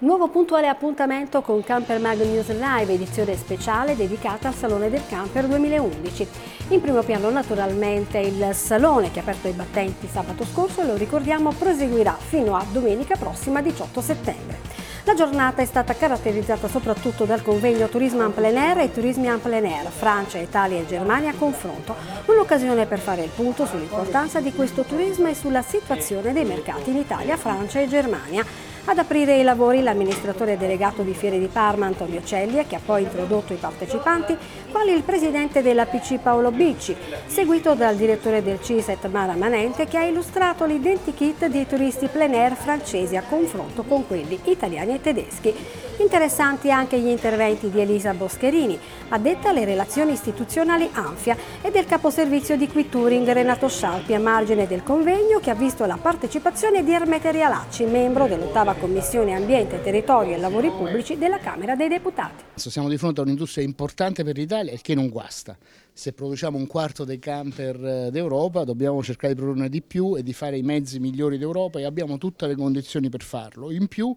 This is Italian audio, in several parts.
Nuovo puntuale appuntamento con Camper Mag News Live, edizione speciale dedicata al Salone del Camper 2011. In primo piano naturalmente il salone che ha aperto i battenti sabato scorso e lo ricordiamo proseguirà fino a domenica prossima 18 settembre. La giornata è stata caratterizzata soprattutto dal convegno Turismo en plein air e Turismi en plein air, Francia, Italia e Germania a confronto, un'occasione per fare il punto sull'importanza di questo turismo e sulla situazione dei mercati in Italia, Francia e Germania ad aprire i lavori l'amministratore delegato di Fiere di Parma Antonio Cellia, che ha poi introdotto i partecipanti, quali il presidente della PC Paolo Bicci, seguito dal direttore del CISET Mara Manente, che ha illustrato l'identikit dei turisti plein air francesi a confronto con quelli italiani e tedeschi. Interessanti anche gli interventi di Elisa Boscherini, addetta alle relazioni istituzionali Anfia, e del caposervizio di Quitturing Renato Scialpi a margine del convegno che ha visto la partecipazione di Ermete Rialacci, membro dell'ottava Commissione Ambiente, Territorio e Lavori Pubblici della Camera dei Deputati. Siamo di fronte a un'industria importante per l'Italia e che non guasta. Se produciamo un quarto dei camper eh, d'Europa dobbiamo cercare di produrne di più e di fare i mezzi migliori d'Europa e abbiamo tutte le condizioni per farlo. In più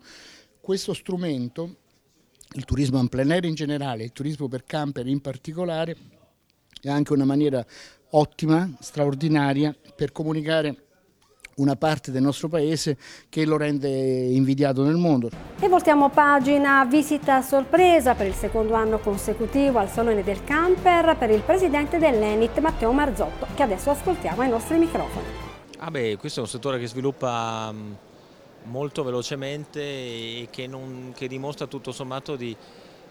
questo strumento, il turismo en plein air in generale, il turismo per camper in particolare, è anche una maniera ottima, straordinaria per comunicare una parte del nostro paese che lo rende invidiato nel mondo. E voltiamo pagina, visita sorpresa per il secondo anno consecutivo al Salone del Camper per il presidente dell'Enit Matteo Marzotto, che adesso ascoltiamo ai nostri microfoni. Ah beh, questo è un settore che sviluppa mm, molto velocemente e che, non, che dimostra tutto sommato di,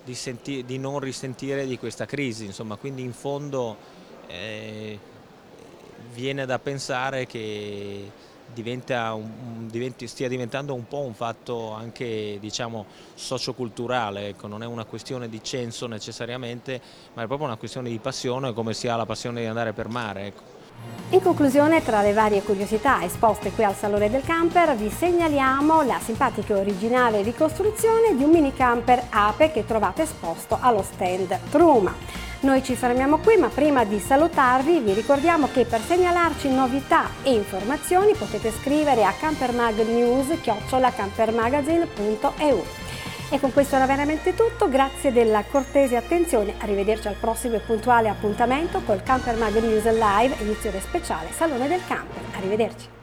di, senti, di, non risentire di questa crisi, insomma, quindi in fondo eh, viene da pensare che diventa un, diventi, stia diventando un po' un fatto anche diciamo, socioculturale, ecco, non è una questione di censo necessariamente, ma è proprio una questione di passione come si ha la passione di andare per mare. Ecco. In conclusione, tra le varie curiosità esposte qui al Salone del Camper, vi segnaliamo la simpatica e originale ricostruzione di un mini camper Ape che trovate esposto allo stand Truma. Noi ci fermiamo qui, ma prima di salutarvi vi ricordiamo che per segnalarci novità e informazioni potete scrivere a campermagnews.eu. E con questo era veramente tutto, grazie della cortese attenzione, arrivederci al prossimo e puntuale appuntamento col Camper Mag News Live, edizione speciale Salone del Camper. Arrivederci.